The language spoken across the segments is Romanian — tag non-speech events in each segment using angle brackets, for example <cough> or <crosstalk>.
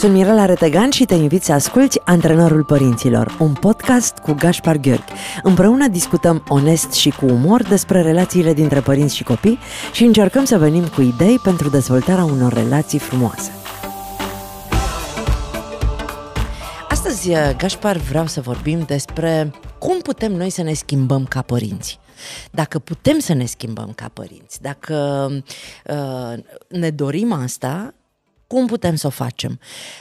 Sunt Mirela Retegan și te invit să asculti Antrenorul Părinților, un podcast cu Gaspar Gheorghi. Împreună discutăm onest și cu umor despre relațiile dintre părinți și copii și încercăm să venim cu idei pentru dezvoltarea unor relații frumoase. Astăzi, Gaspar, vreau să vorbim despre cum putem noi să ne schimbăm ca părinți. Dacă putem să ne schimbăm ca părinți, dacă uh, ne dorim asta, cum putem să o facem?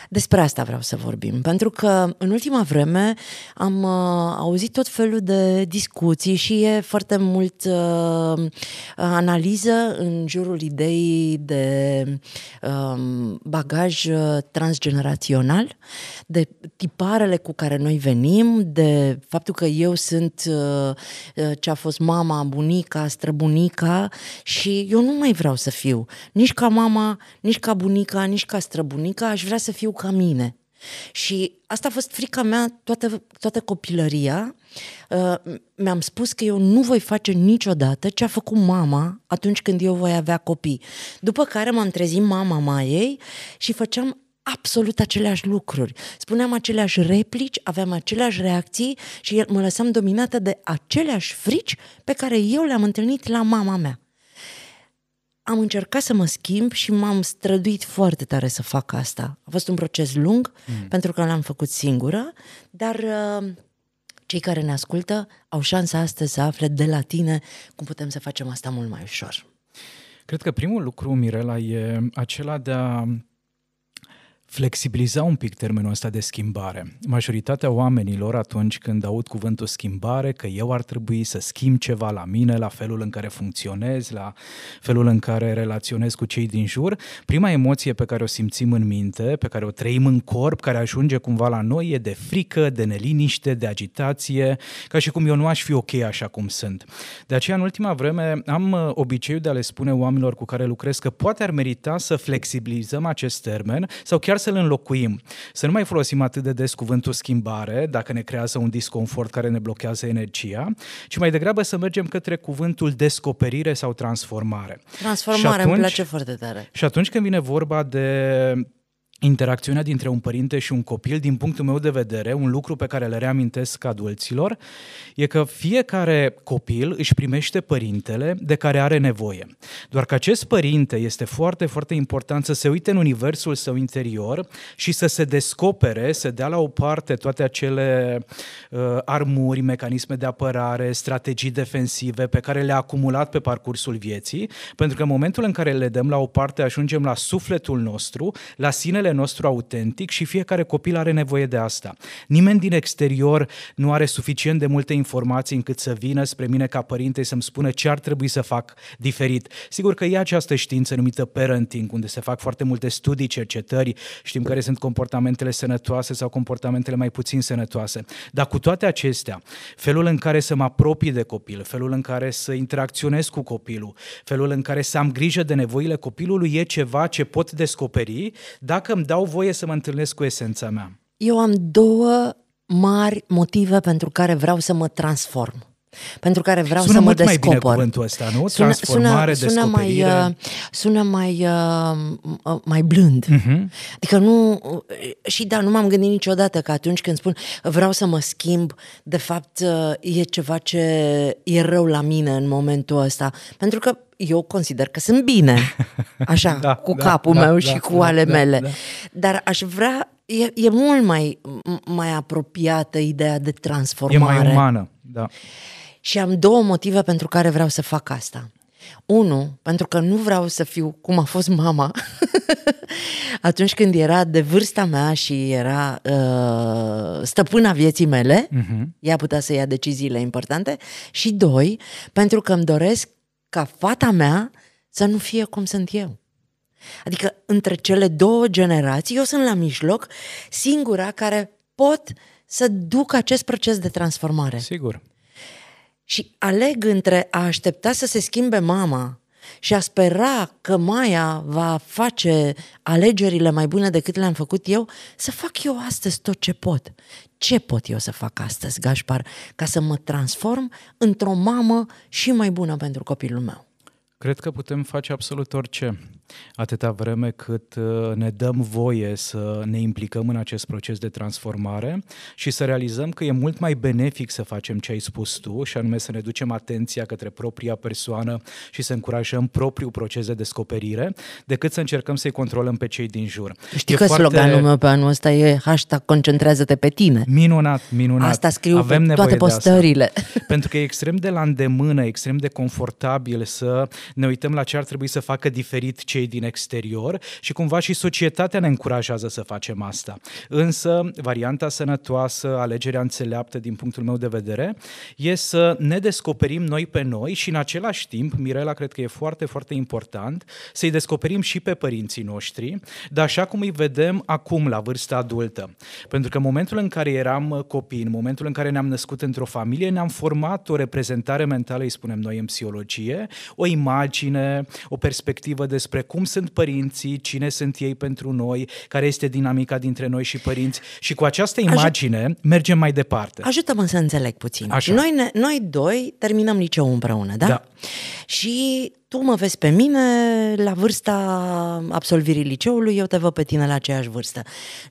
Despre asta vreau să vorbim, pentru că în ultima vreme am uh, auzit tot felul de discuții și e foarte mult uh, analiză în jurul ideii de uh, bagaj uh, transgenerațional, de tiparele cu care noi venim, de faptul că eu sunt uh, uh, ce a fost mama, bunica, străbunica și eu nu mai vreau să fiu nici ca mama, nici ca bunica, nici nici ca străbunica, aș vrea să fiu ca mine. Și asta a fost frica mea toată, toată copilăria. Uh, mi-am spus că eu nu voi face niciodată ce a făcut mama atunci când eu voi avea copii. După care m-am trezit mama maiei și făceam absolut aceleași lucruri. Spuneam aceleași replici, aveam aceleași reacții și mă lăsam dominată de aceleași frici pe care eu le-am întâlnit la mama mea am încercat să mă schimb și m-am străduit foarte tare să fac asta. A fost un proces lung, mm. pentru că l-am făcut singură, dar uh, cei care ne ascultă au șansa astăzi să afle de la tine cum putem să facem asta mult mai ușor. Cred că primul lucru, Mirela, e acela de a flexibiliza un pic termenul ăsta de schimbare. Majoritatea oamenilor atunci când aud cuvântul schimbare, că eu ar trebui să schimb ceva la mine, la felul în care funcționez, la felul în care relaționez cu cei din jur, prima emoție pe care o simțim în minte, pe care o trăim în corp, care ajunge cumva la noi, e de frică, de neliniște, de agitație, ca și cum eu nu aș fi ok așa cum sunt. De aceea, în ultima vreme, am uh, obiceiul de a le spune oamenilor cu care lucrez că poate ar merita să flexibilizăm acest termen sau chiar să-l înlocuim. Să nu mai folosim atât de des cuvântul schimbare, dacă ne creează un disconfort care ne blochează energia, ci mai degrabă să mergem către cuvântul descoperire sau transformare. Transformare, atunci, îmi place foarte tare. Și atunci când vine vorba de interacțiunea dintre un părinte și un copil, din punctul meu de vedere, un lucru pe care le reamintesc adulților, e că fiecare copil își primește părintele de care are nevoie. Doar că acest părinte este foarte, foarte important să se uite în universul său interior și să se descopere, să dea la o parte toate acele uh, armuri, mecanisme de apărare, strategii defensive pe care le-a acumulat pe parcursul vieții, pentru că în momentul în care le dăm la o parte, ajungem la sufletul nostru, la sinele numele nostru autentic și fiecare copil are nevoie de asta. Nimeni din exterior nu are suficient de multe informații încât să vină spre mine ca părinte să-mi spună ce ar trebui să fac diferit. Sigur că e această știință numită parenting, unde se fac foarte multe studii, cercetări, știm care sunt comportamentele sănătoase sau comportamentele mai puțin sănătoase. Dar cu toate acestea, felul în care să mă apropii de copil, felul în care să interacționez cu copilul, felul în care să am grijă de nevoile copilului e ceva ce pot descoperi dacă îmi dau voie să mă întâlnesc cu esența mea. Eu am două mari motive pentru care vreau să mă transform. Pentru care vreau sună să mă descopăr. Sună mai bine cuvântul ăsta, nu? Transformare, sună, sună mai, uh, sună mai, uh, mai blând. Uh-huh. Adică nu... Uh, și da, nu m-am gândit niciodată că atunci când spun vreau să mă schimb, de fapt uh, e ceva ce e rău la mine în momentul ăsta. Pentru că eu consider că sunt bine, <laughs> așa, da, cu da, capul da, meu da, și da, cu da, ale da, mele. Da. Dar aș vrea, e, e mult mai, mai apropiată ideea de transformare. E mai umană, da. Și am două motive pentru care vreau să fac asta. Unu, pentru că nu vreau să fiu cum a fost mama <laughs> atunci când era de vârsta mea și era uh, stăpâna vieții mele, uh-huh. ea putea să ia deciziile importante. Și doi, pentru că îmi doresc ca fata mea să nu fie cum sunt eu. Adică între cele două generații, eu sunt la mijloc, singura care pot să duc acest proces de transformare. Sigur. Și aleg între a aștepta să se schimbe mama și a spera că Maia va face alegerile mai bune decât le-am făcut eu, să fac eu astăzi tot ce pot. Ce pot eu să fac astăzi, Gașpar, ca să mă transform într-o mamă și mai bună pentru copilul meu? Cred că putem face absolut orice, atâta vreme cât uh, ne dăm voie să ne implicăm în acest proces de transformare și să realizăm că e mult mai benefic să facem ce ai spus tu, și anume să ne ducem atenția către propria persoană și să încurajăm propriul proces de descoperire, decât să încercăm să-i controlăm pe cei din jur. Știi e că foarte... sloganul meu pe anul ăsta e hashtag concentrează-te pe tine. Minunat, minunat. Asta scriu Avem pe toate postările. <laughs> Pentru că e extrem de la îndemână, extrem de confortabil să ne uităm la ce ar trebui să facă diferit cei din exterior și cumva și societatea ne încurajează să facem asta. Însă, varianta sănătoasă, alegerea înțeleaptă din punctul meu de vedere, e să ne descoperim noi pe noi și în același timp, Mirela, cred că e foarte, foarte important, să-i descoperim și pe părinții noștri, dar așa cum îi vedem acum, la vârsta adultă. Pentru că în momentul în care eram copii, în momentul în care ne-am născut într-o familie, ne-am format o reprezentare mentală, îi spunem noi în psihologie, o imagine imagine, o perspectivă despre cum sunt părinții, cine sunt ei pentru noi, care este dinamica dintre noi și părinți și cu această imagine Ajut... mergem mai departe. Ajută-mă să înțeleg puțin. Așa. Noi, ne, noi doi terminăm liceul împreună, da? Da. Și tu mă vezi pe mine la vârsta absolvirii liceului, eu te văd pe tine la aceeași vârstă.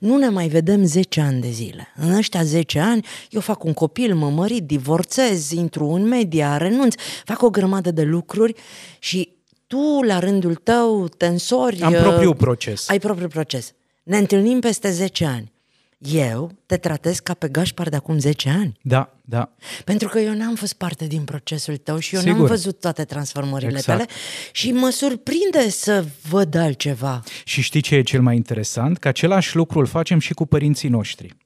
Nu ne mai vedem 10 ani de zile. În ăștia 10 ani eu fac un copil, mă mărit, divorțez, intru în media, renunț, fac o grămadă de lucruri și tu, la rândul tău, tensori... Am propriul proces. Ai propriul proces. Ne întâlnim peste 10 ani eu te tratez ca pe Gașpar de acum 10 ani. Da, da. Pentru că eu n-am fost parte din procesul tău și eu Sigur. n-am văzut toate transformările exact. tale și mă surprinde să văd altceva. Și știi ce e cel mai interesant? Că același lucru îl facem și cu părinții noștri.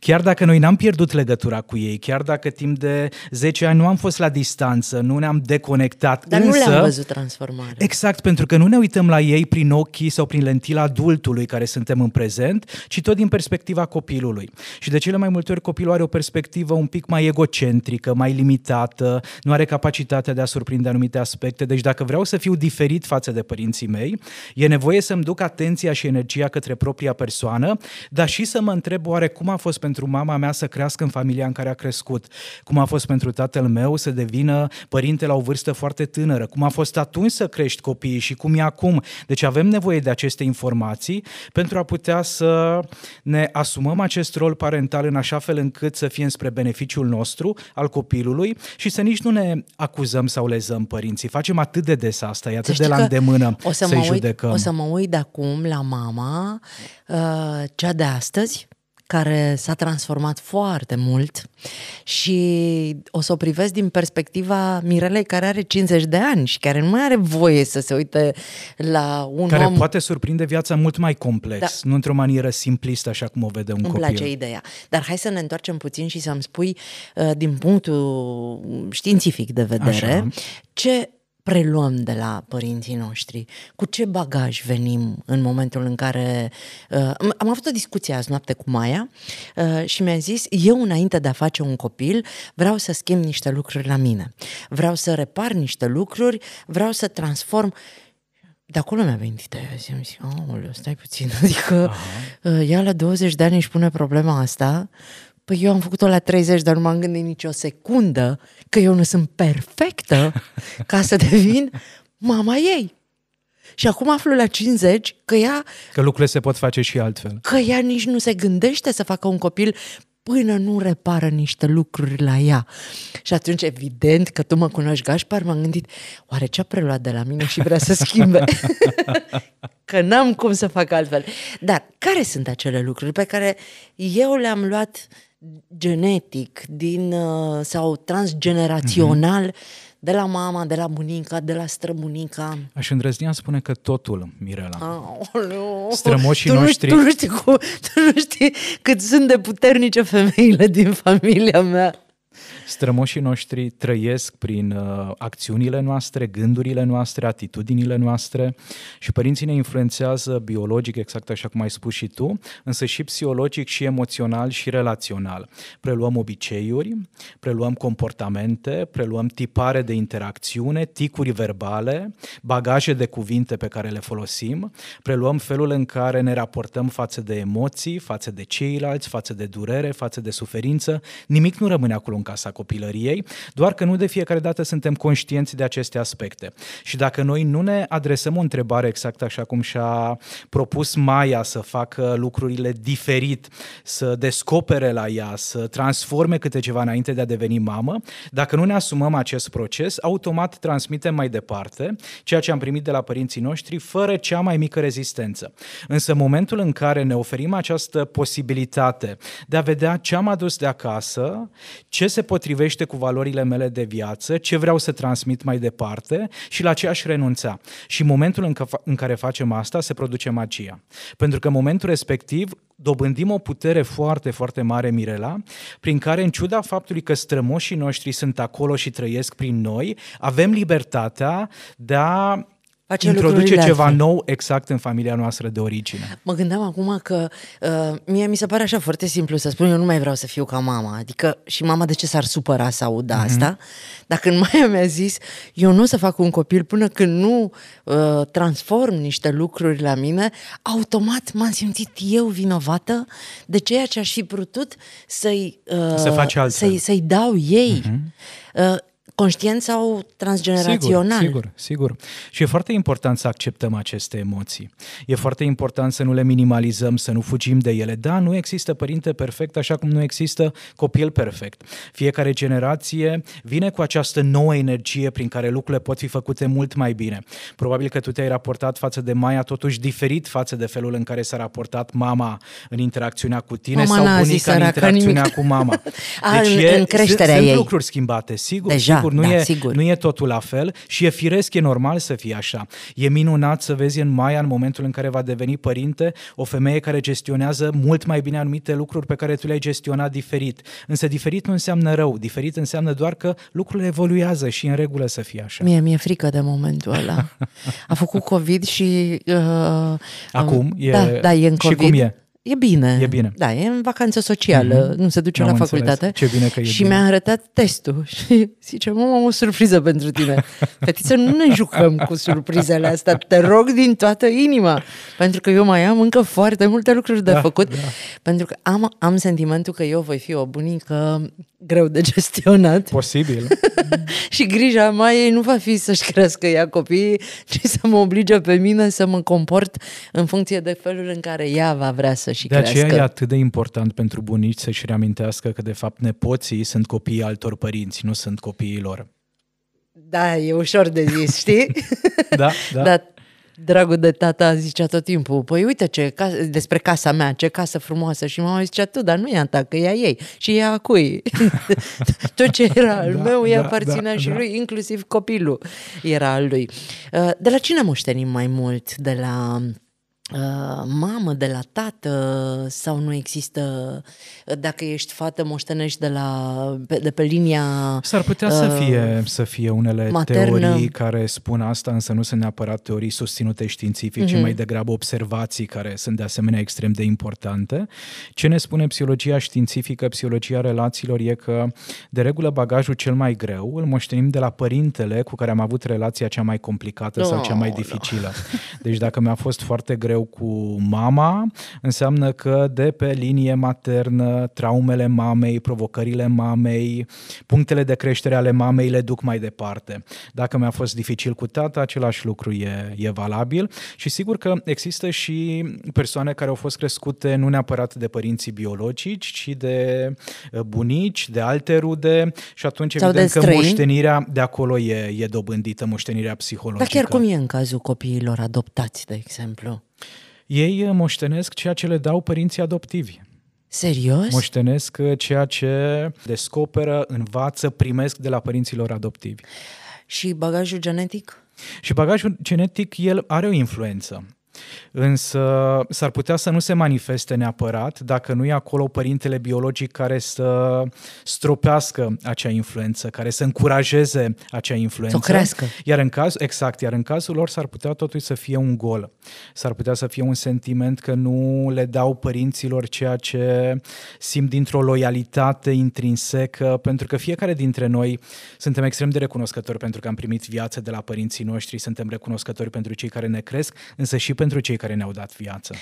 Chiar dacă noi n-am pierdut legătura cu ei, chiar dacă timp de 10 ani nu am fost la distanță, nu ne-am deconectat, Dar însă, nu le-am văzut transformarea. Exact, pentru că nu ne uităm la ei prin ochii sau prin lentila adultului care suntem în prezent, ci tot din perspectiva copilului. Și de cele mai multe ori copilul are o perspectivă un pic mai egocentrică, mai limitată, nu are capacitatea de a surprinde anumite aspecte. Deci dacă vreau să fiu diferit față de părinții mei, e nevoie să-mi duc atenția și energia către propria persoană, dar și să mă întreb oare cum a fost pentru mama mea să crească în familia în care a crescut, cum a fost pentru tatăl meu să devină părinte la o vârstă foarte tânără, cum a fost atunci să crești copiii și cum e acum. Deci avem nevoie de aceste informații pentru a putea să ne asumăm acest rol parental în așa fel încât să fie spre beneficiul nostru, al copilului și să nici nu ne acuzăm sau lezăm părinții. Facem atât de des asta, e atât de la îndemână o să, să mă uit, judecăm. O să mă uit de acum la mama, uh, cea de astăzi, care s-a transformat foarte mult și o să o privesc din perspectiva Mirelei care are 50 de ani și care nu mai are voie să se uite la un care om... poate surprinde viața mult mai complex, da. nu într-o manieră simplistă așa cum o vede un Îmi copil. Îmi place ideea. Dar hai să ne întoarcem puțin și să-mi spui uh, din punctul științific de vedere așa. ce preluăm de la părinții noștri? Cu ce bagaj venim în momentul în care... Uh, am avut o discuție azi noapte cu Maia uh, și mi-a zis, eu înainte de a face un copil, vreau să schimb niște lucruri la mine. Vreau să repar niște lucruri, vreau să transform de acolo mi-a venit ideea și am zis, oh, stai puțin, <laughs> adică Aha. Uh, ea la 20 de ani își pune problema asta, Păi eu am făcut-o la 30, dar nu m-am gândit nici o secundă că eu nu sunt perfectă ca să devin mama ei. Și acum aflu la 50 că ea... Că lucrurile se pot face și altfel. Că ea nici nu se gândește să facă un copil până nu repară niște lucruri la ea. Și atunci, evident, că tu mă cunoști, Gașpar, m-am gândit, oare ce-a preluat de la mine și vrea să schimbe? <laughs> că n-am cum să fac altfel. Dar care sunt acele lucruri pe care eu le-am luat genetic din, uh, sau transgenerațional mm-hmm. de la mama, de la bunica, de la străbunica. Aș îndrăznea spune că totul, Mirela. Aoleu. Strămoșii tu noștri... Nu, tu, nu știi tu nu știi cât sunt de puternice femeile din familia mea. Strămoșii noștri trăiesc prin uh, acțiunile noastre, gândurile noastre, atitudinile noastre și părinții ne influențează biologic, exact așa cum ai spus și tu, însă și psihologic și emoțional și relațional. Preluăm obiceiuri, preluăm comportamente, preluăm tipare de interacțiune, ticuri verbale, bagaje de cuvinte pe care le folosim, preluăm felul în care ne raportăm față de emoții, față de ceilalți, față de durere, față de suferință. Nimic nu rămâne acolo în casa copilăriei, doar că nu de fiecare dată suntem conștienți de aceste aspecte. Și dacă noi nu ne adresăm o întrebare exact așa cum și-a propus Maia să facă lucrurile diferit, să descopere la ea, să transforme câte ceva înainte de a deveni mamă, dacă nu ne asumăm acest proces, automat transmitem mai departe ceea ce am primit de la părinții noștri fără cea mai mică rezistență. Însă în momentul în care ne oferim această posibilitate de a vedea ce am adus de acasă, ce se potrivește cu valorile mele de viață, ce vreau să transmit mai departe și la ce aș renunța. Și în momentul în, în care facem asta, se produce magia. Pentru că în momentul respectiv dobândim o putere foarte, foarte mare, Mirela, prin care, în ciuda faptului că strămoșii noștri sunt acolo și trăiesc prin noi, avem libertatea de a face introduce ceva altfel. nou exact în familia noastră de origine. Mă gândeam acum că uh, mie mi se pare așa foarte simplu să spun eu nu mai vreau să fiu ca mama. Adică și mama de ce s-ar supăra să audă mm-hmm. asta? Dacă în mai mi-a zis eu nu o să fac un copil până când nu uh, transform niște lucruri la mine, automat m-am simțit eu vinovată de ceea ce aș fi putut să-i, uh, să faci să-i, să-i dau ei. Mm-hmm. Uh, conștient sau transgenerațional. Sigur, sigur, sigur. Și e foarte important să acceptăm aceste emoții. E foarte important să nu le minimalizăm, să nu fugim de ele. Da, nu există părinte perfect, așa cum nu există copil perfect. Fiecare generație vine cu această nouă energie prin care lucrurile pot fi făcute mult mai bine. Probabil că tu te-ai raportat față de Maia totuși diferit față de felul în care s-a raportat mama în interacțiunea cu tine mama sau bunica în interacțiunea nimic. cu mama. <laughs> Deci în, e, în creșterea sunt, ei. sunt lucruri schimbate, sigur, Deja. sigur sigur, nu, da, e, sigur. nu e totul la fel și e firesc, e normal să fie așa. E minunat să vezi în Maia, în momentul în care va deveni părinte, o femeie care gestionează mult mai bine anumite lucruri pe care tu le-ai gestionat diferit. Însă diferit nu înseamnă rău, diferit înseamnă doar că lucrurile evoluează și în regulă să fie așa. Mie mi-e frică de momentul ăla. <laughs> A făcut COVID și... Uh, Acum? E, da, da, e în COVID. Și cum e? E bine. E bine. Da, e în vacanță socială, mm-hmm. nu se duce Am la facultate. Înțeles. Ce bine că e Și bine. mi-a arătat testul <laughs> și zice, mă, am o surpriză pentru tine. <laughs> Fetiță, nu ne jucăm cu surprizele astea, te rog din toată inima, pentru că eu mai am încă foarte multe lucruri de da, făcut, da. pentru că am, am sentimentul că eu voi fi o bunică greu de gestionat. Posibil. <laughs> și grija mai nu va fi să-și crească ea copiii, ci să mă oblige pe mine să mă comport în funcție de felul în care ea va vrea să-și de crească. De aceea e atât de important pentru bunici să-și reamintească că de fapt nepoții sunt copiii altor părinți, nu sunt copiii lor. Da, e ușor de zis, știi? <laughs> da, da. Dar dragul de tata zicea tot timpul, păi uite ce, ca, despre casa mea, ce casă frumoasă. Și mama zicea, tu, dar nu e a ta, că e a ei. Și e a cui? <laughs> tot ce era al da, meu, da, ea aparținea da, și da. lui, inclusiv copilul era al lui. Uh, de la cine moștenim mai mult? De la Uh, mamă de la tată sau nu există, dacă ești fată, moștenești de, la, de pe linia S-ar putea uh, să, fie, să fie unele maternă. teorii care spun asta, însă nu sunt neapărat teorii susținute științific, uh-huh. ci mhm. mai degrabă observații care sunt de asemenea extrem de importante. Ce ne spune psihologia științifică, psihologia relațiilor, e că de regulă bagajul cel mai greu îl moștenim de la părintele cu care am avut relația cea mai complicată oh, sau cea mai dificilă. No. Deci dacă mi-a fost foarte greu greu cu mama, înseamnă că de pe linie maternă, traumele mamei, provocările mamei, punctele de creștere ale mamei le duc mai departe. Dacă mi-a fost dificil cu tata, același lucru e, e valabil și sigur că există și persoane care au fost crescute nu neapărat de părinții biologici, ci de uh, bunici, de alte rude și atunci Sau evident că moștenirea de acolo e, e dobândită, moștenirea psihologică. Dar chiar cum e în cazul copiilor adoptați, de exemplu? Ei uh, moștenesc ceea ce le dau părinții adoptivi. Serios? Moștenesc uh, ceea ce descoperă, învață, primesc de la părinților adoptivi. Și bagajul genetic? Și bagajul genetic, el are o influență. Însă s-ar putea să nu se manifeste neapărat dacă nu e acolo părintele biologic care să stropească acea influență, care să încurajeze acea influență. Să o crească. Iar în caz, exact, iar în cazul lor s-ar putea totuși să fie un gol. S-ar putea să fie un sentiment că nu le dau părinților ceea ce simt dintr-o loialitate intrinsecă, pentru că fiecare dintre noi suntem extrem de recunoscători pentru că am primit viață de la părinții noștri, suntem recunoscători pentru cei care ne cresc, însă și pentru cei care ne-au dat viață.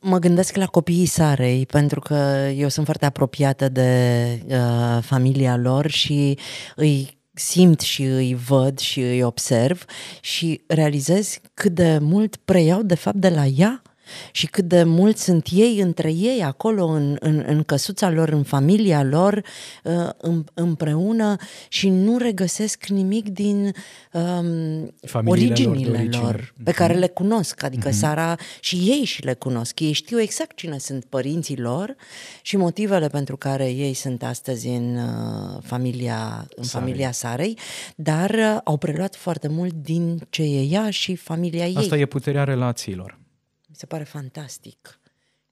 mă gândesc la copiii Sarei, pentru că eu sunt foarte apropiată de uh, familia lor și îi simt și îi văd și îi observ și realizez cât de mult preiau de fapt de la ea și cât de mult sunt ei între ei acolo în, în, în căsuța lor, în familia lor, uh, în, împreună și nu regăsesc nimic din um, originile lor, lor pe care le cunosc, adică uh-huh. Sara și ei și le cunosc. Ei știu exact cine sunt părinții lor și motivele pentru care ei sunt astăzi în uh, familia, în Sarei. familia Sarei, dar uh, au preluat foarte mult din ce e ea și familia ei. Asta e puterea relațiilor. Mi se pare fantastic.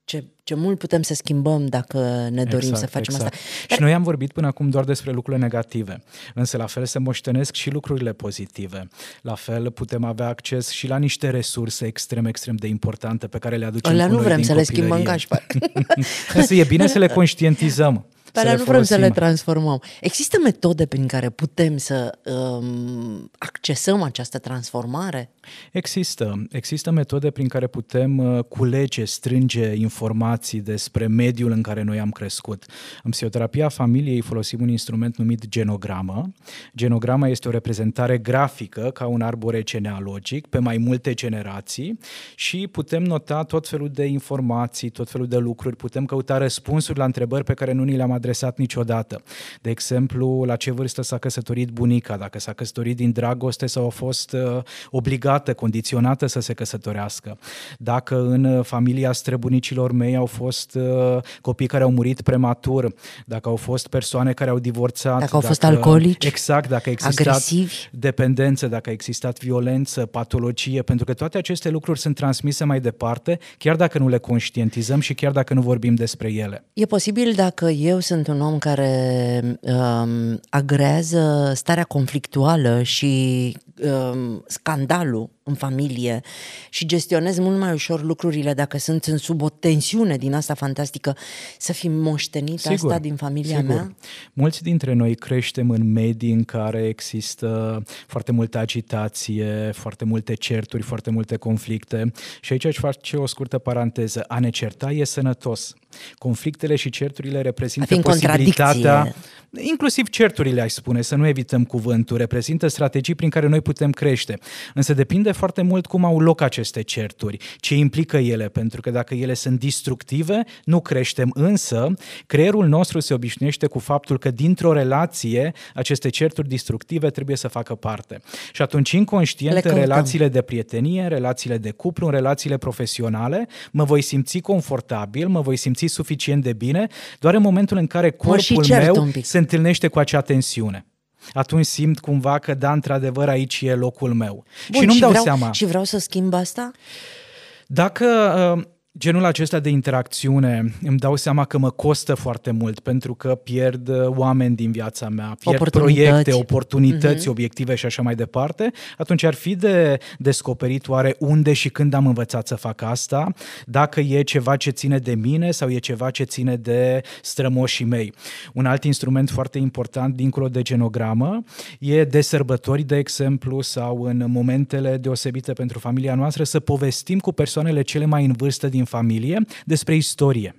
Ce, ce mult putem să schimbăm dacă ne dorim exact, să facem exact. asta. Dar... Și noi am vorbit până acum doar despre lucrurile negative, însă la fel se moștenesc și lucrurile pozitive. La fel putem avea acces și la niște resurse extrem, extrem de importante pe care le aducem Alea cu nu vrem să le schimbăm ca <laughs> Însă e bine să le conștientizăm. Pe alea nu vrem să le transformăm. Există metode prin care putem să um, accesăm această transformare? Există. Există metode prin care putem uh, culege, strânge informații despre mediul în care noi am crescut. În psihoterapia familiei folosim un instrument numit genogramă. Genograma este o reprezentare grafică ca un arbore genealogic pe mai multe generații și putem nota tot felul de informații, tot felul de lucruri, putem căuta răspunsuri la întrebări pe care nu ni le-am adresat niciodată. De exemplu, la ce vârstă s-a căsătorit bunica, dacă s-a căsătorit din dragoste sau a fost uh, obligată, condiționată să se căsătorească. Dacă în familia străbunicilor mei au fost uh, copii care au murit prematur, dacă au fost persoane care au divorțat, dacă au fost alcoolici, exact, dacă a existat agresivi. dependență, dacă a existat violență, patologie, pentru că toate aceste lucruri sunt transmise mai departe, chiar dacă nu le conștientizăm și chiar dacă nu vorbim despre ele. E posibil dacă eu sunt un om care um, agrează starea conflictuală și um, scandalul în familie și gestionez mult mai ușor lucrurile dacă sunt în sub o tensiune din asta fantastică, să fi moștenit sigur, asta din familia sigur. mea? Mulți dintre noi creștem în medii în care există foarte multă agitație, foarte multe certuri, foarte multe conflicte și aici aș face o scurtă paranteză. A ne certa e sănătos. Conflictele și certurile reprezintă posibilitatea, inclusiv certurile, aș spune, să nu evităm cuvântul, reprezintă strategii prin care noi putem crește. Însă depinde foarte mult cum au loc aceste certuri, ce implică ele, pentru că dacă ele sunt destructive, nu creștem, însă creierul nostru se obișnuiește cu faptul că dintr-o relație aceste certuri destructive trebuie să facă parte. Și atunci inconștient în relațiile de prietenie, în relațiile de cuplu, în relațiile profesionale, mă voi simți confortabil, mă voi simți suficient de bine, doar în momentul în care corpul meu se întâlnește cu acea tensiune atunci simt cumva că da, într-adevăr aici e locul meu. Bun, și nu-mi și dau vreau, seama. Și vreau să schimb asta? Dacă uh, genul acesta de interacțiune îmi dau seama că mă costă foarte mult pentru că pierd uh, oameni din viața mea, pierd oportunități. proiecte, oportunități, uh-huh. obiective și așa mai departe, atunci ar fi de descoperit oare unde și când am învățat să fac asta, dacă e ceva ce ține de mine sau e ceva ce ține de strămoșii mei. Un alt instrument foarte important dincolo de genogramă e de sărbători, de exemplu, sau în momentele deosebite pentru familia noastră să povestim cu persoanele cele mai în vârstă din familie despre istorie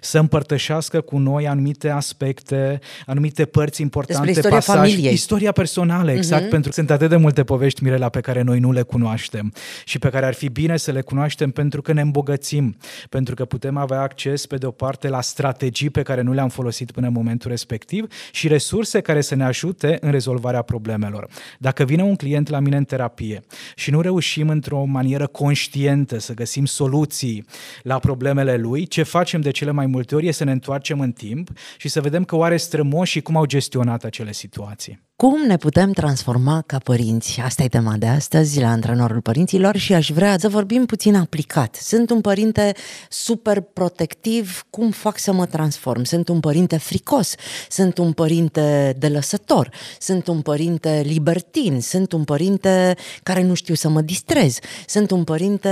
să împărtășească cu noi anumite aspecte, anumite părți importante, Despre istoria pasaj, familiei. istoria personală, exact, uh-huh. pentru că sunt atât de multe povești, Mirela, pe care noi nu le cunoaștem și pe care ar fi bine să le cunoaștem pentru că ne îmbogățim, pentru că putem avea acces, pe de o parte, la strategii pe care nu le-am folosit până în momentul respectiv și resurse care să ne ajute în rezolvarea problemelor. Dacă vine un client la mine în terapie și nu reușim într-o manieră conștientă să găsim soluții la problemele lui, ce facem de cele mai multe ori e să ne întoarcem în timp și să vedem că oare strămoșii cum au gestionat acele situații. Cum ne putem transforma ca părinți? Asta e tema de astăzi la Antrenorul Părinților și aș vrea să vorbim puțin aplicat. Sunt un părinte super protectiv, cum fac să mă transform? Sunt un părinte fricos, sunt un părinte delăsător, sunt un părinte libertin, sunt un părinte care nu știu să mă distrez, sunt un părinte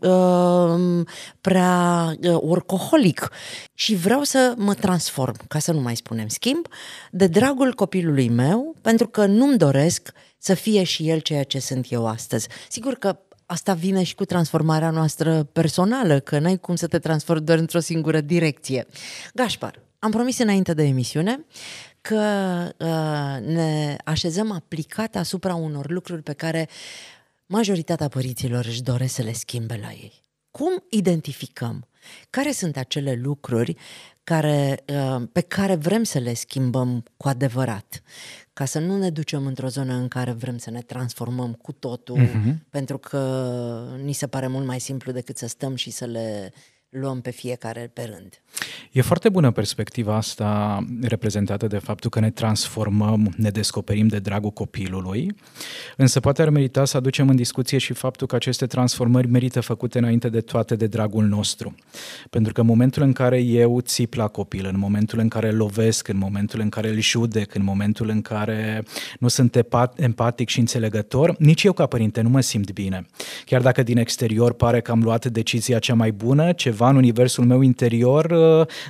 uh, prea uh, orcoholic și vreau să mă transform, ca să nu mai spunem schimb, de dragul copilului meu, pentru că nu-mi doresc să fie și el ceea ce sunt eu astăzi. Sigur că asta vine și cu transformarea noastră personală, că n-ai cum să te transformi doar într-o singură direcție. Gașpar, am promis înainte de emisiune că uh, ne așezăm aplicat asupra unor lucruri pe care majoritatea părinților își doresc să le schimbe la ei. Cum identificăm care sunt acele lucruri care, uh, pe care vrem să le schimbăm cu adevărat? Ca să nu ne ducem într-o zonă în care vrem să ne transformăm cu totul, uh-huh. pentru că ni se pare mult mai simplu decât să stăm și să le luăm pe fiecare pe rând. E foarte bună perspectiva asta reprezentată de faptul că ne transformăm, ne descoperim de dragul copilului, însă poate ar merita să aducem în discuție și faptul că aceste transformări merită făcute înainte de toate de dragul nostru. Pentru că în momentul în care eu țip la copil, în momentul în care îl lovesc, în momentul în care îl judec, în momentul în care nu sunt empatic și înțelegător, nici eu ca părinte nu mă simt bine. Chiar dacă din exterior pare că am luat decizia cea mai bună, ceva în universul meu interior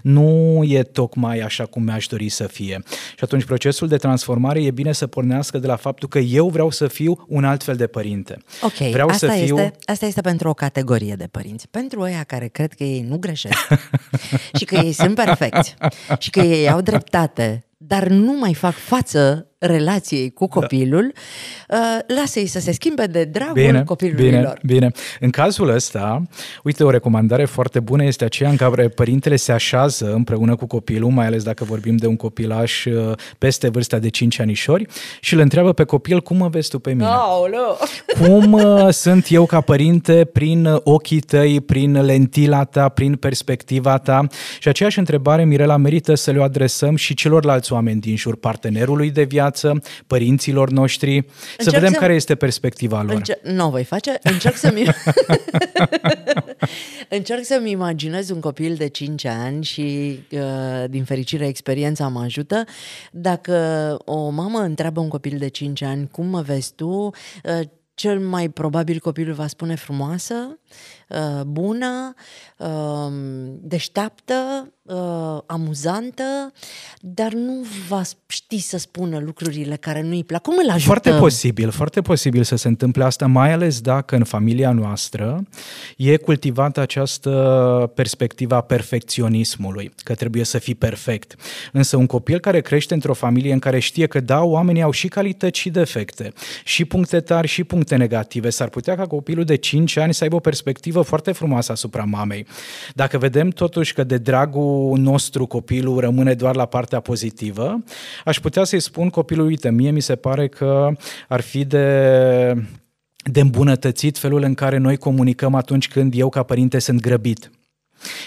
nu e tocmai așa cum mi-aș dori să fie. Și atunci procesul de transformare e bine să pornească de la faptul că eu vreau să fiu un alt fel de părinte. Ok, vreau asta, să fiu... este, asta este pentru o categorie de părinți. Pentru ăia care cred că ei nu greșesc <laughs> și că ei sunt perfecți și că ei au dreptate, dar nu mai fac față relației cu da. copilul, da. uh, lasă-i să se schimbe de dragul bine, copilului bine, lor. Bine, În cazul ăsta, uite, o recomandare foarte bună este aceea în care părintele se așează împreună cu copilul, mai ales dacă vorbim de un copilaș uh, peste vârsta de 5 anișori, și îl întreabă pe copil, cum mă vezi tu pe mine? Aoleu. Cum uh, <laughs> sunt eu ca părinte prin ochii tăi, prin lentila ta, prin perspectiva ta? Și aceeași întrebare, Mirela, merită să le adresăm și celorlalți oameni din jur, partenerului de viață, viață, părinților noștri, Încerc să vedem să... care este perspectiva lor. Înce- nu o voi face. Încerc să-mi... <laughs> Încerc să-mi imaginez un copil de 5 ani și, uh, din fericire, experiența mă ajută. Dacă o mamă întreabă un copil de 5 ani, cum mă vezi tu, uh, cel mai probabil copilul va spune frumoasă, uh, bună, deșteaptă, uh, amuzantă, dar nu va ști să spună lucrurile care nu-i plac. Cum îl ajută? Foarte posibil, foarte posibil să se întâmple asta, mai ales dacă în familia noastră e cultivată această perspectivă a perfecționismului, că trebuie să fii perfect. Însă un copil care crește într-o familie în care știe că da, oamenii au și calități și defecte, și puncte tari și puncte negative, s-ar putea ca copilul de 5 ani să aibă o perspectivă foarte frumoasă asupra mamei. Dacă vedem totuși că de dragul nostru copilul rămâne doar la partea pozitivă, aș putea să-i spun copilului, uite, mie mi se pare că ar fi de de îmbunătățit felul în care noi comunicăm atunci când eu ca părinte sunt grăbit.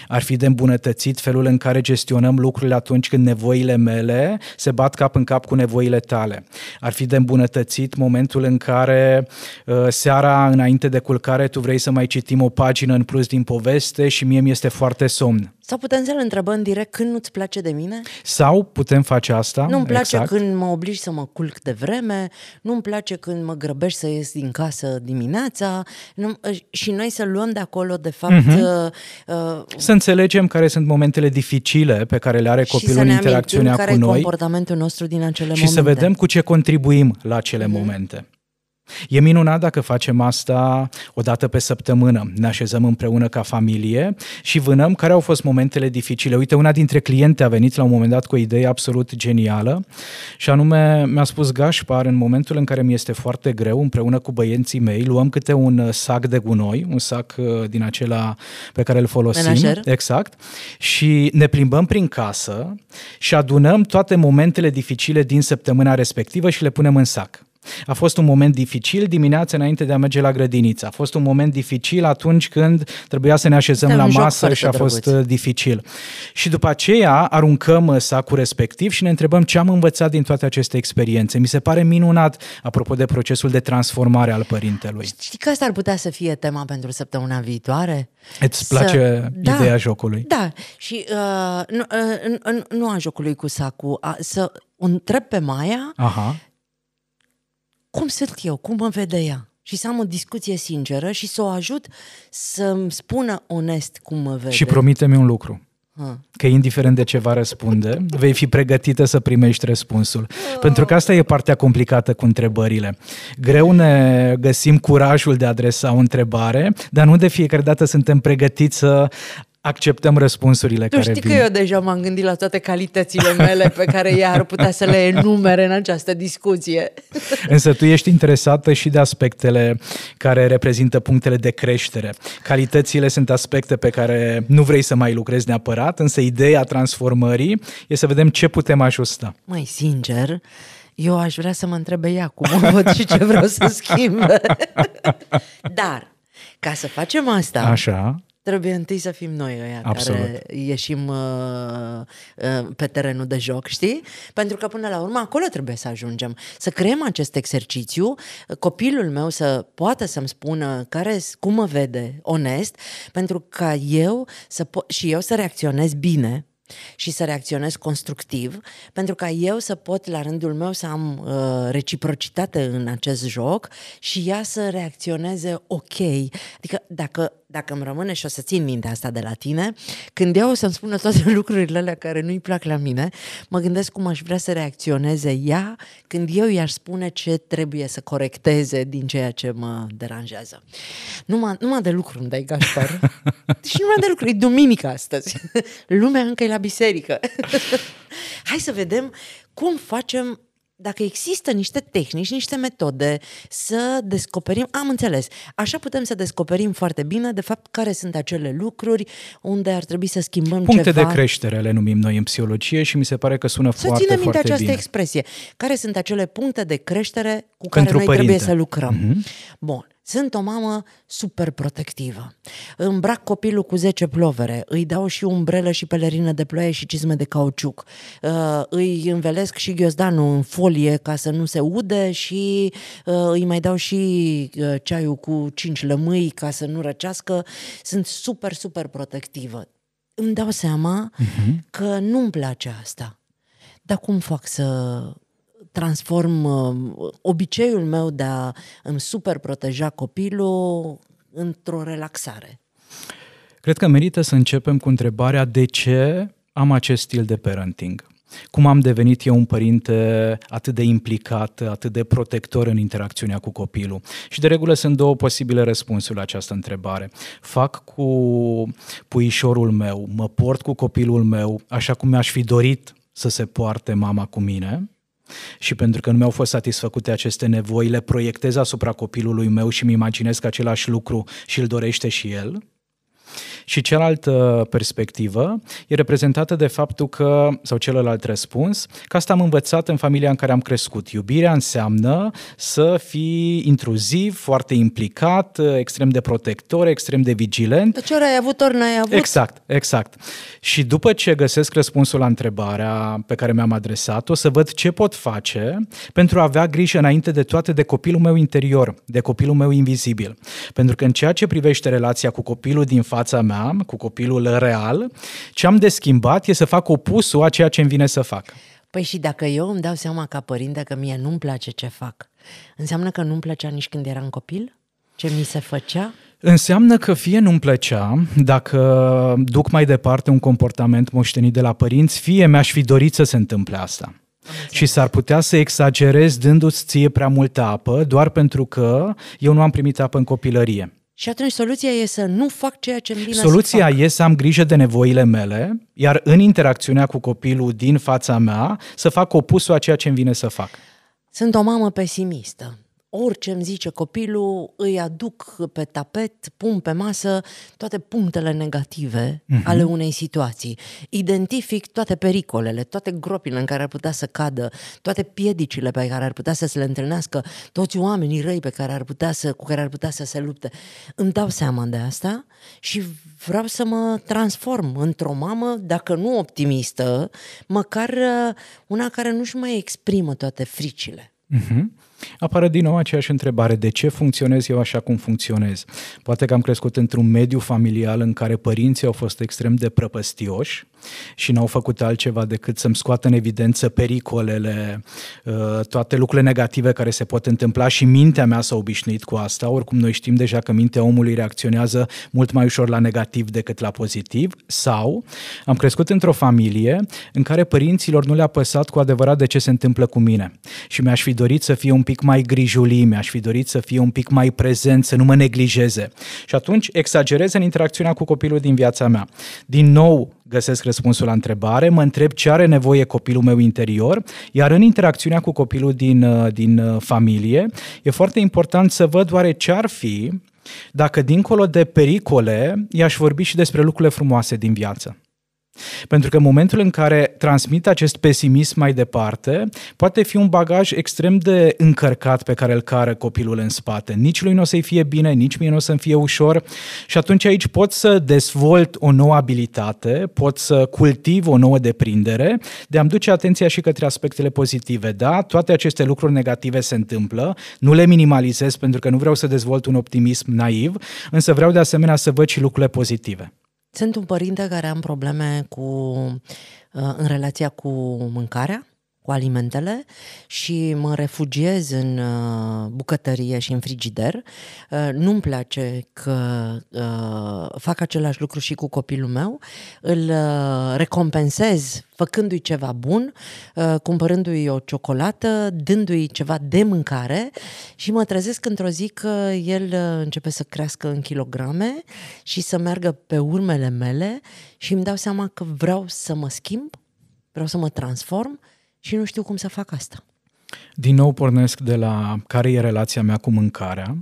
Ar fi de îmbunătățit felul în care gestionăm lucrurile atunci când nevoile mele se bat cap în cap cu nevoile tale. Ar fi de îmbunătățit momentul în care uh, seara înainte de culcare tu vrei să mai citim o pagină în plus din poveste și mie mi este foarte somn. Sau putem să-l întrebăm direct când nu-ți place de mine? Sau putem face asta. Nu-mi place exact. când mă obligi să mă culc de vreme, nu-mi place când mă grăbești să ies din casă dimineața nu, și noi să luăm de acolo, de fapt... Uh-huh. Uh, să înțelegem care sunt momentele dificile pe care le are copilul în interacțiunea cu noi. comportamentul nostru din acele și momente. să vedem cu ce contribuim la acele uh-huh. momente. E minunat dacă facem asta o dată pe săptămână. Ne așezăm împreună ca familie și vânăm care au fost momentele dificile. Uite, una dintre cliente a venit la un moment dat cu o idee absolut genială și anume mi-a spus Gașpar, în momentul în care mi este foarte greu, împreună cu băieții mei, luăm câte un sac de gunoi, un sac uh, din acela pe care îl folosim. Menajer. Exact. Și ne plimbăm prin casă și adunăm toate momentele dificile din săptămâna respectivă și le punem în sac. A fost un moment dificil dimineața înainte de a merge la grădiniță. A fost un moment dificil atunci când trebuia să ne așezăm Este la un joc masă și a foarte fost drăguț. uh, dificil. Și după aceea aruncăm uh, sacul respectiv și ne întrebăm ce am învățat din toate aceste experiențe. Mi se pare minunat, apropo de procesul de transformare al părintelui. Știi că asta ar putea să fie tema pentru săptămâna viitoare? Îți Să- place da. ideea jocului? Da, și uh, nu, uh, nu, nu a jocului cu sacul, a, să o întreb pe Maia Aha. Cum sunt eu, cum mă vede ea. Și să am o discuție sinceră și să o ajut să-mi spună onest cum mă vede. Și promite-mi un lucru. Ha. că indiferent de ce va răspunde, vei fi pregătită să primești răspunsul. Pentru că asta e partea complicată cu întrebările. Greu ne găsim curajul de a adresa o întrebare, dar nu de fiecare dată suntem pregătiți să acceptăm răspunsurile Tu care știi vin. că eu deja m-am gândit la toate calitățile mele pe care ea ar putea să le enumere în această discuție. Însă tu ești interesată și de aspectele care reprezintă punctele de creștere. Calitățile sunt aspecte pe care nu vrei să mai lucrezi neapărat, însă ideea transformării e să vedem ce putem ajusta. Mai sincer, eu aș vrea să mă întrebe ea cum o văd și ce vreau să schimb. <laughs> Dar, ca să facem asta, Așa, Trebuie întâi să fim noi ăia Absolut. care ieșim uh, uh, pe terenul de joc, știi? Pentru că până la urmă acolo trebuie să ajungem. Să creăm acest exercițiu, copilul meu să poată să-mi spună care, cum mă vede, onest, pentru ca eu să po- și eu să reacționez bine și să reacționez constructiv, pentru ca eu să pot la rândul meu să am uh, reciprocitate în acest joc și ea să reacționeze ok. Adică dacă, dacă îmi rămâne și o să țin minte asta de la tine, când ea o să-mi spună toate <laughs> lucrurile alea care nu-i plac la mine, mă gândesc cum aș vrea să reacționeze ea când eu i-aș spune ce trebuie să corecteze din ceea ce mă deranjează. Numai, numai de lucru îmi dai, Gașpar. <laughs> și numai de lucru. E duminică astăzi. <laughs> Lumea încă e la biserică. Hai să vedem cum facem dacă există niște tehnici, niște metode să descoperim, am înțeles, așa putem să descoperim foarte bine, de fapt, care sunt acele lucruri unde ar trebui să schimbăm puncte ceva. de creștere le numim noi în psihologie și mi se pare că sună Să foarte, ținem minte foarte această bine. expresie. Care sunt acele puncte de creștere cu Pentru care noi părinte. trebuie să lucrăm? Mhm. Bun. Sunt o mamă super protectivă. Îmbrac copilul cu 10 plovere, îi dau și umbrelă și pelerină de ploaie și cizme de cauciuc. Uh, îi învelesc și ghiozdanul în folie ca să nu se ude și uh, îi mai dau și uh, ceaiul cu 5 lămâi ca să nu răcească. Sunt super, super protectivă. Îmi dau seama uh-huh. că nu-mi place asta. Dar cum fac să transform uh, obiceiul meu de a îmi super proteja copilul într-o relaxare? Cred că merită să începem cu întrebarea de ce am acest stil de parenting. Cum am devenit eu un părinte atât de implicat, atât de protector în interacțiunea cu copilul? Și de regulă sunt două posibile răspunsuri la această întrebare. Fac cu puișorul meu, mă port cu copilul meu așa cum mi-aș fi dorit să se poarte mama cu mine, și pentru că nu mi-au fost satisfăcute aceste nevoi, le proiectez asupra copilului meu și mi imaginez că același lucru și îl dorește și el. Și cealaltă perspectivă e reprezentată de faptul că, sau celălalt răspuns, că asta am învățat în familia în care am crescut. Iubirea înseamnă să fii intruziv, foarte implicat, extrem de protector, extrem de vigilent. Deci ori ai avut, ori n-ai avut. Exact, exact. Și după ce găsesc răspunsul la întrebarea pe care mi-am adresat-o, să văd ce pot face pentru a avea grijă înainte de toate de copilul meu interior, de copilul meu invizibil. Pentru că în ceea ce privește relația cu copilul din fața mea, cu copilul real, ce am de schimbat e să fac opusul a ceea ce îmi vine să fac. Păi și dacă eu îmi dau seama ca părinte că mie nu-mi place ce fac, înseamnă că nu-mi plăcea nici când eram copil? Ce mi se făcea? Înseamnă că fie nu-mi plăcea dacă duc mai departe un comportament moștenit de la părinți, fie mi-aș fi dorit să se întâmple asta. Și s-ar putea să exagerez dându-ți ție prea multă apă doar pentru că eu nu am primit apă în copilărie. Și atunci soluția e să nu fac ceea ce îmi vine Soluția să fac. e să am grijă de nevoile mele, iar în interacțiunea cu copilul din fața mea să fac opusul a ceea ce îmi vine să fac. Sunt o mamă pesimistă. Orice îmi zice copilul, îi aduc pe tapet, pun pe masă toate punctele negative uh-huh. ale unei situații. Identific toate pericolele, toate gropile în care ar putea să cadă, toate piedicile pe care ar putea să se le întâlnească, toți oamenii răi pe care ar putea să, cu care ar putea să se lupte. Îmi dau seama de asta și vreau să mă transform într-o mamă, dacă nu optimistă, măcar uh, una care nu-și mai exprimă toate fricile. Uh-huh. Apare din nou aceeași întrebare, de ce funcționez eu așa cum funcționez? Poate că am crescut într-un mediu familial în care părinții au fost extrem de prăpăstioși și n-au făcut altceva decât să-mi scoată în evidență pericolele, uh, toate lucrurile negative care se pot întâmpla și mintea mea s-a obișnuit cu asta. Oricum noi știm deja că mintea omului reacționează mult mai ușor la negativ decât la pozitiv. Sau am crescut într-o familie în care părinților nu le-a păsat cu adevărat de ce se întâmplă cu mine și mi-aș fi dorit să fie un pic mai grijuli, mi-aș fi dorit să fie un pic mai prezent, să nu mă neglijeze. Și atunci exagerez în interacțiunea cu copilul din viața mea. Din nou, găsesc răspunsul la întrebare, mă întreb ce are nevoie copilul meu interior, iar în interacțiunea cu copilul din, uh, din uh, familie, e foarte important să văd oare ce ar fi dacă dincolo de pericole i-aș vorbi și despre lucrurile frumoase din viață. Pentru că în momentul în care transmit acest pesimism mai departe, poate fi un bagaj extrem de încărcat pe care îl cară copilul în spate. Nici lui nu o să-i fie bine, nici mie nu o să-mi fie ușor și atunci aici pot să dezvolt o nouă abilitate, pot să cultiv o nouă deprindere, de a-mi duce atenția și către aspectele pozitive. Da, toate aceste lucruri negative se întâmplă, nu le minimalizez pentru că nu vreau să dezvolt un optimism naiv, însă vreau de asemenea să văd și lucrurile pozitive. Sunt un părinte care am probleme cu, uh, în relația cu mâncarea, cu alimentele și mă refugiez în uh, bucătărie și în frigider. Uh, nu-mi place că uh, fac același lucru și cu copilul meu. Îl uh, recompensez făcându-i ceva bun, uh, cumpărându-i o ciocolată, dându-i ceva de mâncare și mă trezesc într-o zi că el uh, începe să crească în kilograme și să meargă pe urmele mele și îmi dau seama că vreau să mă schimb, vreau să mă transform și nu știu cum să fac asta. Din nou pornesc de la care e relația mea cu mâncarea,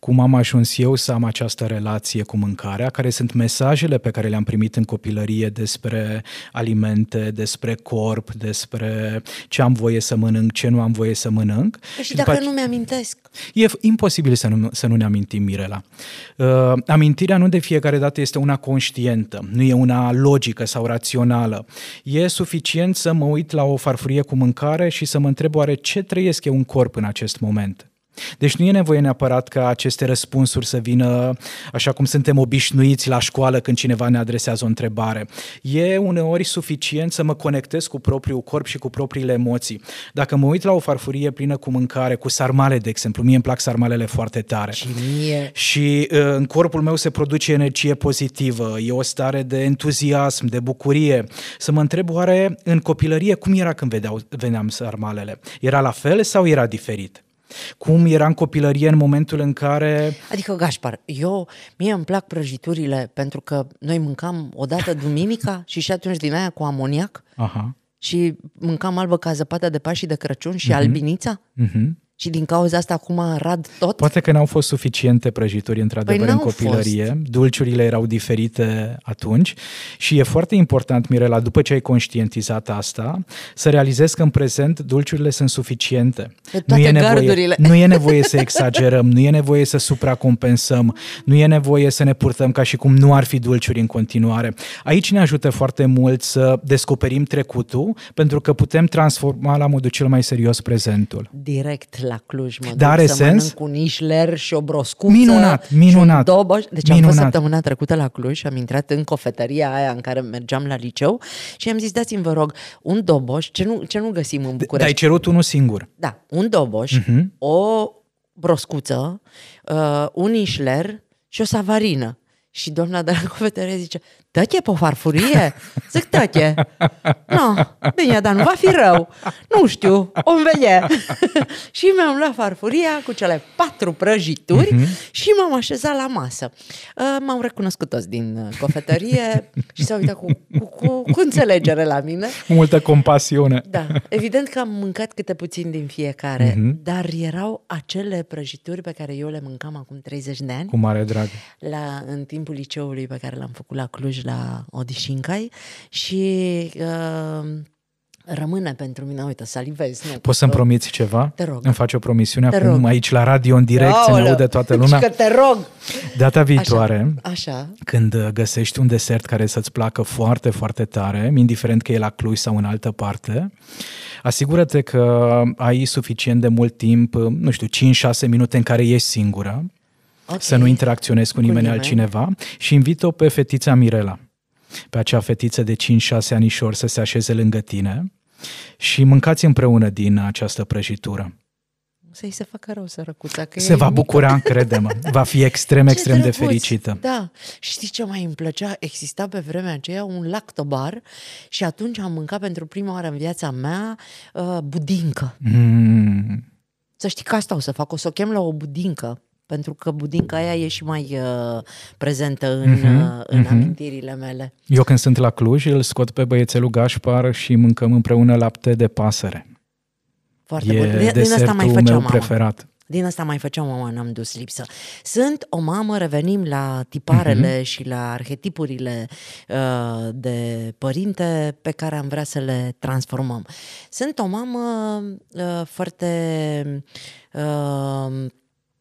cum am ajuns eu să am această relație cu mâncarea, care sunt mesajele pe care le-am primit în copilărie despre alimente, despre corp, despre ce am voie să mănânc, ce nu am voie să mănânc. Și, și dacă nu mi-amintesc? E imposibil să nu, să nu ne amintim, Mirela. Uh, amintirea nu de fiecare dată este una conștientă, nu e una logică sau rațională. E suficient să mă uit la o farfurie cu mâncare și să mă întreb oare ce trăiesc eu în corp în acest moment. Deci nu e nevoie neapărat ca aceste răspunsuri să vină așa cum suntem obișnuiți la școală când cineva ne adresează o întrebare. E uneori suficient să mă conectez cu propriul corp și cu propriile emoții. Dacă mă uit la o farfurie plină cu mâncare, cu sarmale, de exemplu, mie îmi plac sarmalele foarte tare. Și mie. Și uh, în corpul meu se produce energie pozitivă, e o stare de entuziasm, de bucurie. Să mă întreb oare în copilărie cum era când vedeau, veneam sarmalele? Era la fel sau era diferit? Cum era în copilărie în momentul în care... Adică, Gașpar, eu, mie îmi plac prăjiturile pentru că noi mâncam odată duminică <laughs> și și atunci din aia cu amoniac Aha. și mâncam albă ca zăpada de Paști de Crăciun și uh-huh. albinița. Uh-huh. Și din cauza asta acum rad tot? Poate că n-au fost suficiente prăjituri într-adevăr păi în copilărie. Fost. Dulciurile erau diferite atunci și e foarte important, Mirela, după ce ai conștientizat asta, să realizezi că în prezent dulciurile sunt suficiente. nu e, nevoie, nu e nevoie să exagerăm, nu e nevoie să supracompensăm, nu e nevoie să ne purtăm ca și cum nu ar fi dulciuri în continuare. Aici ne ajută foarte mult să descoperim trecutul, pentru că putem transforma la modul cel mai serios prezentul. Direct la Cluj, mă Dar duc să sens? mănânc un ișler și o broscuță minunat, minunat. și un doboș. Deci minunat. am fost săptămâna trecută la Cluj și am intrat în cofetăria aia în care mergeam la liceu și am zis, dați-mi vă rog, un doboș, ce nu, ce nu găsim în București. Dar ai cerut unul singur. Da, un doboș, uh-huh. o broscuță, uh, un ișler și o savarină. Și doamna de la cofetărie zice, Tăche pe o farfurie? Zic, tăche. No, bine, dar nu va fi rău. Nu știu, o vedea. <laughs> și mi-am luat farfuria cu cele patru prăjituri uh-huh. și m-am așezat la masă. Uh, m-au recunoscut toți din uh, cofetărie <laughs> și s-au uitat cu, cu, cu, cu înțelegere la mine. Multă compasiune. Da, evident că am mâncat câte puțin din fiecare, uh-huh. dar erau acele prăjituri pe care eu le mâncam acum 30 de ani. Cu mare drag. La, în timpul liceului pe care l-am făcut la Cluj, la Odișincai și uh, rămâne pentru mine, uite, salivez. Nu, Poți să-mi promiți ceva? Te rog. Îmi faci o promisiune Te acum rog. aici la radio, în direct, să ne Aoleu, aude toată lumea. că te rog! Data viitoare, Așa, așa. când uh, găsești un desert care să-ți placă foarte, foarte tare, indiferent că e la Cluj sau în altă parte, asigură-te că ai suficient de mult timp, uh, nu știu, 5-6 minute în care ești singură, Ok. să nu interacționezi cu nimeni nimeni. altcineva și invit-o pe fetița Mirela, pe acea fetiță de 5-6 anișori să se așeze lângă tine și mâncați împreună din această prăjitură. Să-i se facă rău, sărăcuța, că Se e va mică. bucura, crede-mă. <laughs> Va fi extrem, Ce extrem de drăguț! fericită. Da. Și știți ce mai îmi plăcea? Exista pe vremea aceea un lactobar și atunci am mâncat pentru prima oară în viața mea uh, budincă. Mm. Să știi că asta o să fac, o să o chem la o budincă, pentru că budinca aia e și mai uh, prezentă în, Mhm, uh, în mhm. amintirile mele. Eu când sunt la Cluj, îl scot pe băiețelul Gașpar și mâncăm împreună lapte de pasăre. Foarte e bun. Din, din asta desertul mai făcea meu mama. preferat. Din asta mai făceam mama, n-am dus lipsă. Sunt o mamă, revenim la tiparele uh-huh. și la arhetipurile uh, de părinte pe care am vrea să le transformăm. Sunt o mamă uh, foarte uh,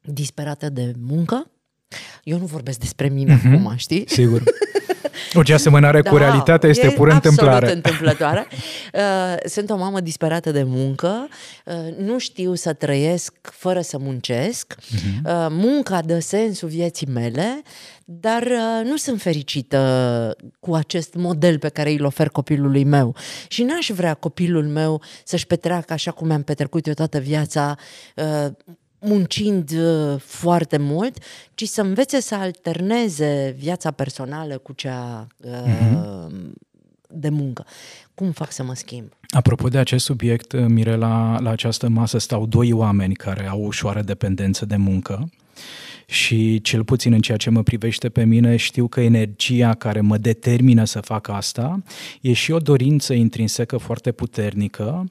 disperată de muncă. Eu nu vorbesc despre mine uh-huh. acum, știi? Sigur. <laughs> Orice asemănare cu realitatea este e pură absolut întâmplare. întâmplătoare. Uh, Sunt o mamă disperată de muncă, uh, nu știu să trăiesc fără să muncesc, Mhm. uh, munca dă sensul vieții mele, dar uh, nu sunt fericită cu acest model pe care îl ofer copilului meu. Și n-aș vrea copilul meu să-și petreacă așa cum mi-am petrecut eu toată viața, uh, muncind uh, foarte mult, ci să învețe să alterneze viața personală cu cea uh, de muncă. Cum fac să mă schimb? Apropo de acest subiect, Mirela, la această masă stau doi oameni care au ușoară dependență de muncă și cel puțin în ceea ce mă privește pe mine, știu că energia care mă determină să fac asta e și o dorință intrinsecă foarte puternică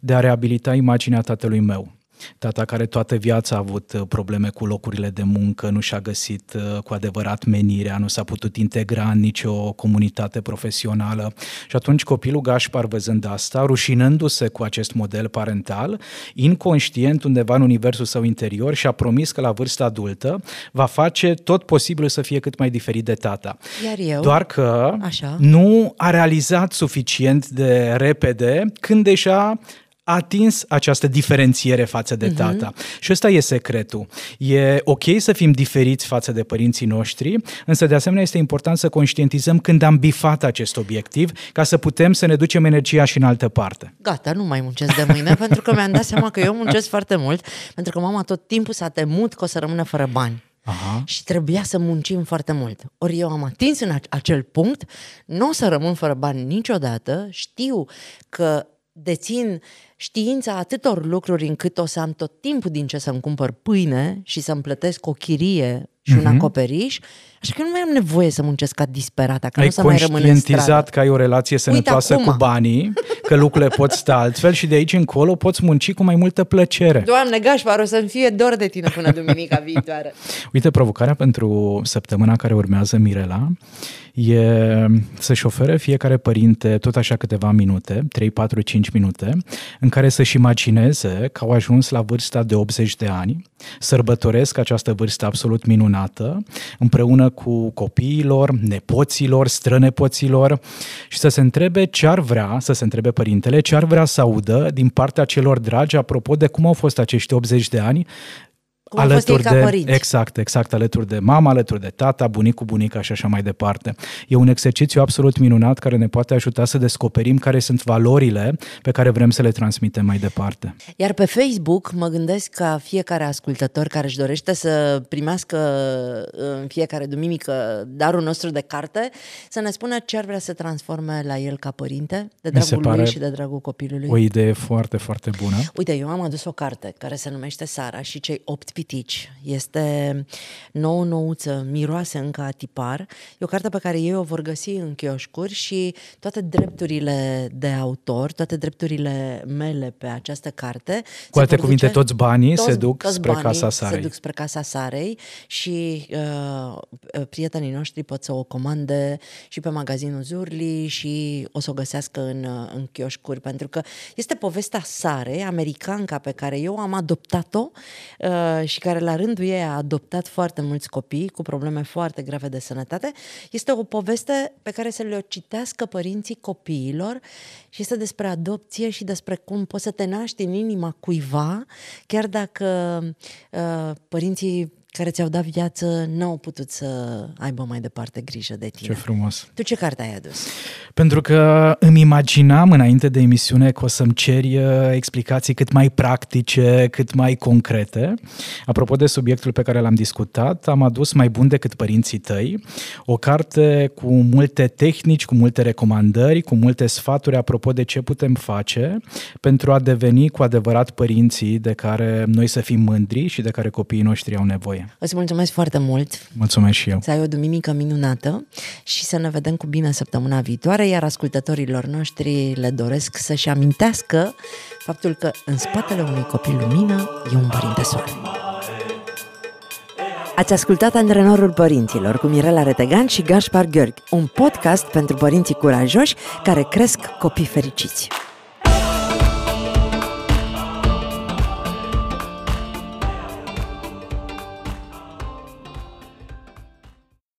de a reabilita imaginea tatălui meu. Tata care toată viața a avut uh, probleme cu locurile de muncă, nu și-a găsit uh, cu adevărat menirea, nu s-a putut integra în nicio comunitate profesională. Și atunci copilul Gașpar, văzând asta, rușinându-se cu acest model parental, inconștient undeva în universul său interior și a promis că la vârsta adultă va face tot posibilul să fie cât mai diferit de tata. Iar eu? Doar că Așa. nu a realizat suficient de repede când deja a atins această diferențiere față de tata. Și ăsta e secretul. E ok să fim diferiți față de părinții noștri, însă de asemenea este important să conștientizăm când am bifat acest obiectiv ca să putem să ne ducem energia și în altă parte. Gata, nu mai muncesc de mâine, <laughs> pentru că mi-am dat seama că eu muncesc foarte mult, pentru că mama tot timpul s-a temut că o să rămână fără bani. Aha. Și trebuia să muncim foarte mult. Ori eu am atins în ac- acel punct, nu o să rămân fără bani niciodată, știu că dețin știința atâtor lucruri încât o să am tot timpul din ce să-mi cumpăr pâine și să-mi plătesc o chirie și un acoperiș, așa că nu mai am nevoie să muncesc ca disperata, că nu Ai o să mai rămân în stradă. conștientizat că ai o relație sănătoasă acum. cu banii, că lucrurile pot sta altfel și de aici încolo poți munci cu mai multă plăcere. Doamne, Gașpar, o să-mi fie dor de tine până duminica viitoare. Uite, provocarea pentru săptămâna care urmează, Mirela, e să-și ofere fiecare părinte tot așa câteva minute, 3, 4, 5 minute, în care să-și imagineze că au ajuns la vârsta de 80 de ani, sărbătoresc această vârstă absolut minunată, împreună cu copiilor, nepoților, strănepoților și să se întrebe ce ar vrea, să se întrebe părintele, ce ar vrea să audă din partea celor dragi apropo de cum au fost acești 80 de ani Cum alături de, părinți. Exact, exact, alături de mama, alături de tata, bunicul, bunica și așa mai departe. E un exercițiu absolut minunat care ne poate ajuta să descoperim care sunt valorile pe care vrem să le transmitem mai departe. Iar pe Facebook mă gândesc ca fiecare ascultător care își dorește să primească în fiecare duminică darul nostru de carte, să ne spună ce ar vrea să transforme la el ca părinte, de dragul lui și de dragul copilului. O idee foarte, foarte bună. Uite, eu am adus o carte care se numește Sara și cei opt pitici. Este nouă nouță, miroase încă a tipar. E o carte pe care ei o vor găsi în chioșcuri și toate drepturile de autor, toate drepturile mele pe această carte. Cu alte cuvinte, duce, toți banii toți, se duc toți spre Casa Sarei. Se duc spre Casa Sarei și uh, prietenii noștri pot să o comande și pe magazinul Zurli și o să o găsească în, în chioșcuri, pentru că este povestea Sare, americanca pe care eu am adoptat-o uh, și care la rândul ei a adoptat foarte mulți copii cu probleme foarte grave de sănătate. Este o poveste pe care să le citească părinții copiilor și este despre adopție și despre cum poți să te naști în inima cuiva, chiar dacă uh, părinții care ți-au dat viață n-au putut să aibă mai departe grijă de tine. Ce frumos! Tu ce carte ai adus? Pentru că îmi imaginam înainte de emisiune că o să-mi ceri uh, explicații cât mai practice, cât mai concrete. Apropo de subiectul pe care l-am discutat, am adus Mai bun decât părinții tăi, o carte cu multe tehnici, cu multe recomandări, cu multe sfaturi apropo de ce putem face pentru a deveni cu adevărat părinții de care noi să fim mândri și de care copiii noștri au nevoie nevoie. Îți mulțumesc foarte mult. Mulțumesc și eu. Să ai o duminică minunată și să ne vedem cu bine săptămâna viitoare, iar ascultătorilor noștri le doresc să-și amintească faptul că în spatele unui copil lumină e un părinte soare. Ați ascultat Antrenorul Părinților cu Mirela Retegan și Gaspar Gheorghi, un podcast pentru părinții curajoși care cresc copii fericiți.